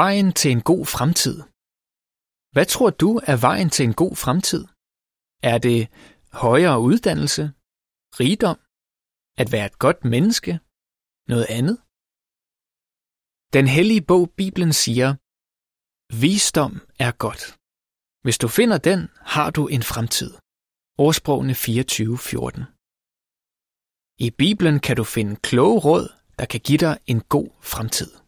Vejen til en god fremtid. Hvad tror du er vejen til en god fremtid? Er det højere uddannelse, rigdom, at være et godt menneske, noget andet? Den hellige bog Bibelen siger, Visdom er godt. Hvis du finder den, har du en fremtid. Årsprogene 24.14 I Bibelen kan du finde kloge råd, der kan give dig en god fremtid.